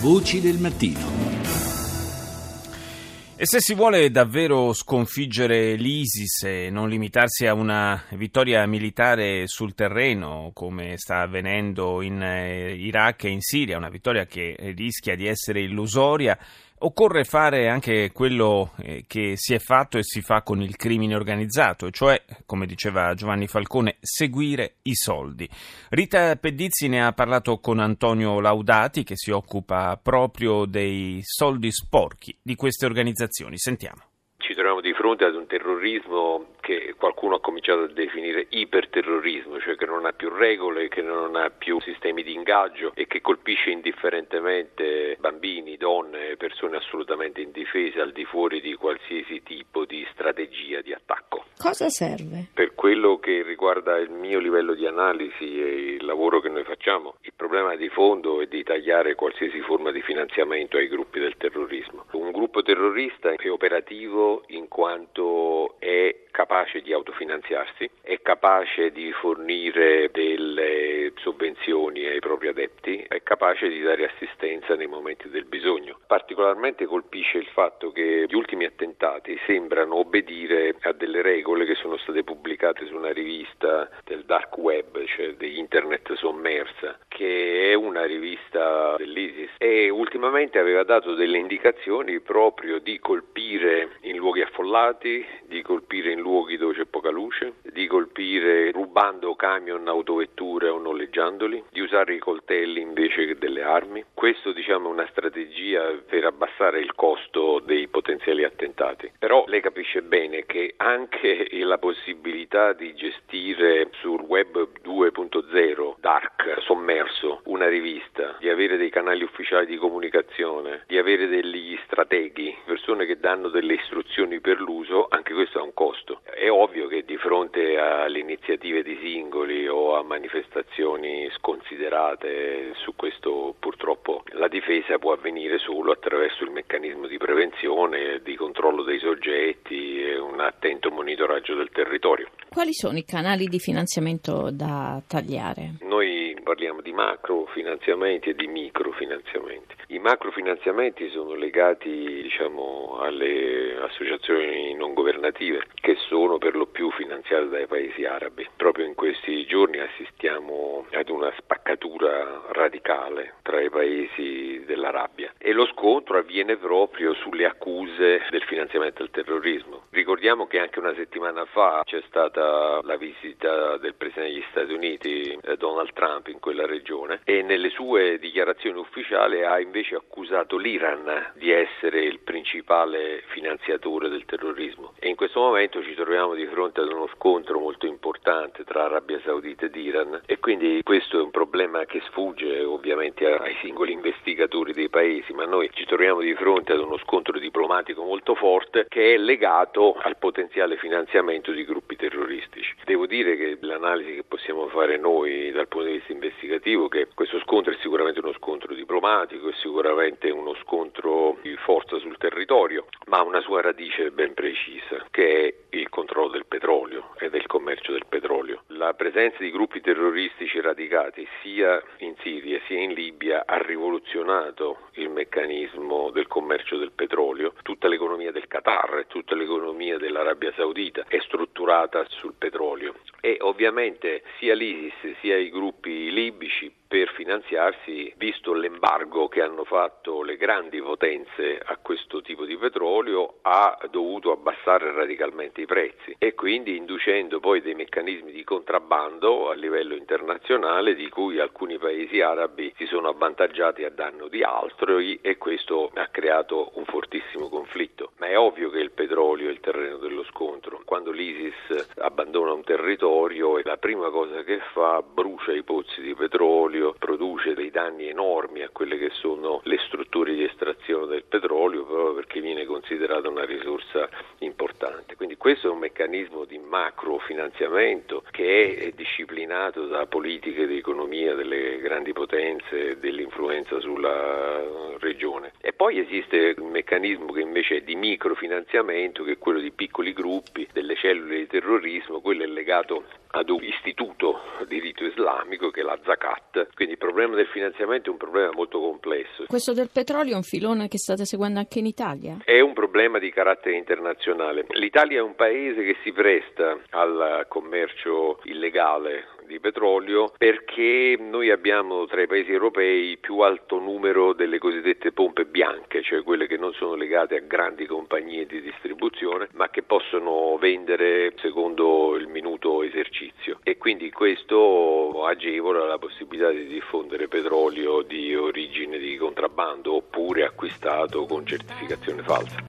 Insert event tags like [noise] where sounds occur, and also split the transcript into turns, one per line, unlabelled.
Voci del mattino.
E se si vuole davvero sconfiggere l'ISIS e non limitarsi a una vittoria militare sul terreno, come sta avvenendo in eh, Iraq e in Siria, una vittoria che rischia di essere illusoria, Occorre fare anche quello eh, che si è fatto e si fa con il crimine organizzato, cioè, come diceva Giovanni Falcone, seguire i soldi. Rita Pedizzi ne ha parlato con Antonio Laudati, che si occupa proprio dei soldi sporchi di queste organizzazioni. Sentiamo
fronte ad un terrorismo che qualcuno ha cominciato a definire iperterrorismo, cioè che non ha più regole, che non ha più sistemi di ingaggio e che colpisce indifferentemente bambini, donne, persone assolutamente indifese al di fuori di qualsiasi tipo di strategia di attacco.
Cosa serve?
Per quello che riguarda il mio livello di analisi e il lavoro che noi facciamo, il problema di fondo è di tagliare qualsiasi forma di finanziamento ai gruppi del terrorismo. Gruppo terrorista è operativo in quanto è capace di autofinanziarsi, è capace di fornire delle sovvenzioni ai propri adepti, è capace di dare assistenza nei momenti del bisogno. Particolarmente colpisce il fatto che gli ultimi attentati sembrano obbedire a delle regole che sono state pubblicate su una rivista del dark web, cioè di internet sommersa, che è una rivista dell'ISIS e ultimamente aveva dato delle indicazioni proprio di colpire in luoghi affollati, di colpire in luoghi dove c'è poca luce, di colpire rubando camion, autovetture o noleggiandoli, di usare i coltelli invece che delle armi. Questo diciamo è una strategia per abbassare il costo dei potenziali attentati. Però lei capisce bene che anche [laughs] la possibilità di gestire sul web 2.0 dark, sommerso, una rivista, di avere dei canali ufficiali di comunicazione, di avere degli strateghi, persone che danno delle istruzioni per l'uso, anche questo ha un costo. È ovvio che di fronte alle iniziative di singoli o a manifestazioni sconsiderate su questo purtroppo la difesa può avvenire solo attraverso il meccanismo di prevenzione, di controllo dei soggetti e un attento monitoraggio del territorio.
Quali sono i canali di finanziamento da tagliare?
Noi parliamo di macrofinanziamenti e di microfinanziamenti. I macrofinanziamenti sono legati diciamo, alle associazioni non governative che sono per lo più finanziate dai paesi arabi. Proprio in questi giorni assistiamo ad una spaccatura radicale tra i paesi dell'Arabia e lo scontro avviene proprio sulle accuse del finanziamento del terrorismo. Ricordiamo che anche una settimana fa c'è stata la visita del Presidente degli Stati Uniti eh, Donald Trump in quella regione e nelle sue dichiarazioni ufficiali ha invece accusato l'Iran di essere il principale finanziatore del terrorismo e in questo momento ci troviamo di fronte ad uno scontro molto importante tra Arabia Saudita ed Iran e quindi questo è un problema che sfugge ovviamente ai singoli investigatori dei paesi, ma noi ci troviamo di fronte ad uno scontro diplomatico molto forte che è legato al potenziale finanziamento di gruppi terroristici. Devo dire che l'analisi che possiamo fare noi dal punto di vista investigativo è che questo scontro è sicuramente uno scontro diplomatico, è sicuramente uno scontro di forza sul territorio, ma ha una sua radice ben precisa, che è il controllo del petrolio e del commercio del petrolio. La presenza di gruppi terroristici radicati sia in Siria sia in Libia ha rivoluzionato il meccanismo del commercio del petrolio. Tutta l'economia del Qatar tutta l'economia dell'Arabia Saudita è strutturata sul petrolio e ovviamente sia l'ISIS sia i gruppi libici per finanziarsi, visto l'embargo che hanno fatto le grandi potenze a questo tipo di petrolio, ha dovuto abbassare radicalmente i prezzi e quindi inducendo poi dei meccanismi di contrabbando a livello internazionale di cui alcuni paesi arabi si sono avvantaggiati a danno di altri e questo ha creato un fortissimo conflitto. Ma è ovvio che il petrolio è il terreno scontro. Quando l'ISIS abbandona un territorio, la prima cosa che fa brucia i pozzi di petrolio produce dei danni enormi a quelle che sono le strutture di estrazione perché viene considerata una risorsa importante. Quindi questo è un meccanismo di macrofinanziamento che è disciplinato da politiche di economia delle grandi potenze e dell'influenza sulla regione. E poi esiste un meccanismo che invece è di microfinanziamento che è quello di piccoli gruppi, delle cellule di terrorismo, quello è legato ad un istituto di rito islamico che è la Zakat. Quindi il problema del finanziamento è un problema molto complesso.
Questo del petrolio è un filone che state seguendo anche in Italia?
È un problema di carattere internazionale. L'Italia è un paese che si presta al commercio illegale di petrolio perché noi abbiamo tra i paesi europei il più alto numero delle cosiddette pompe bianche, cioè quelle che non sono legate a grandi compagnie di distribuzione ma che possono vendere secondo il minuto quindi questo agevola la possibilità di diffondere petrolio di origine di contrabbando oppure acquistato con certificazione falsa.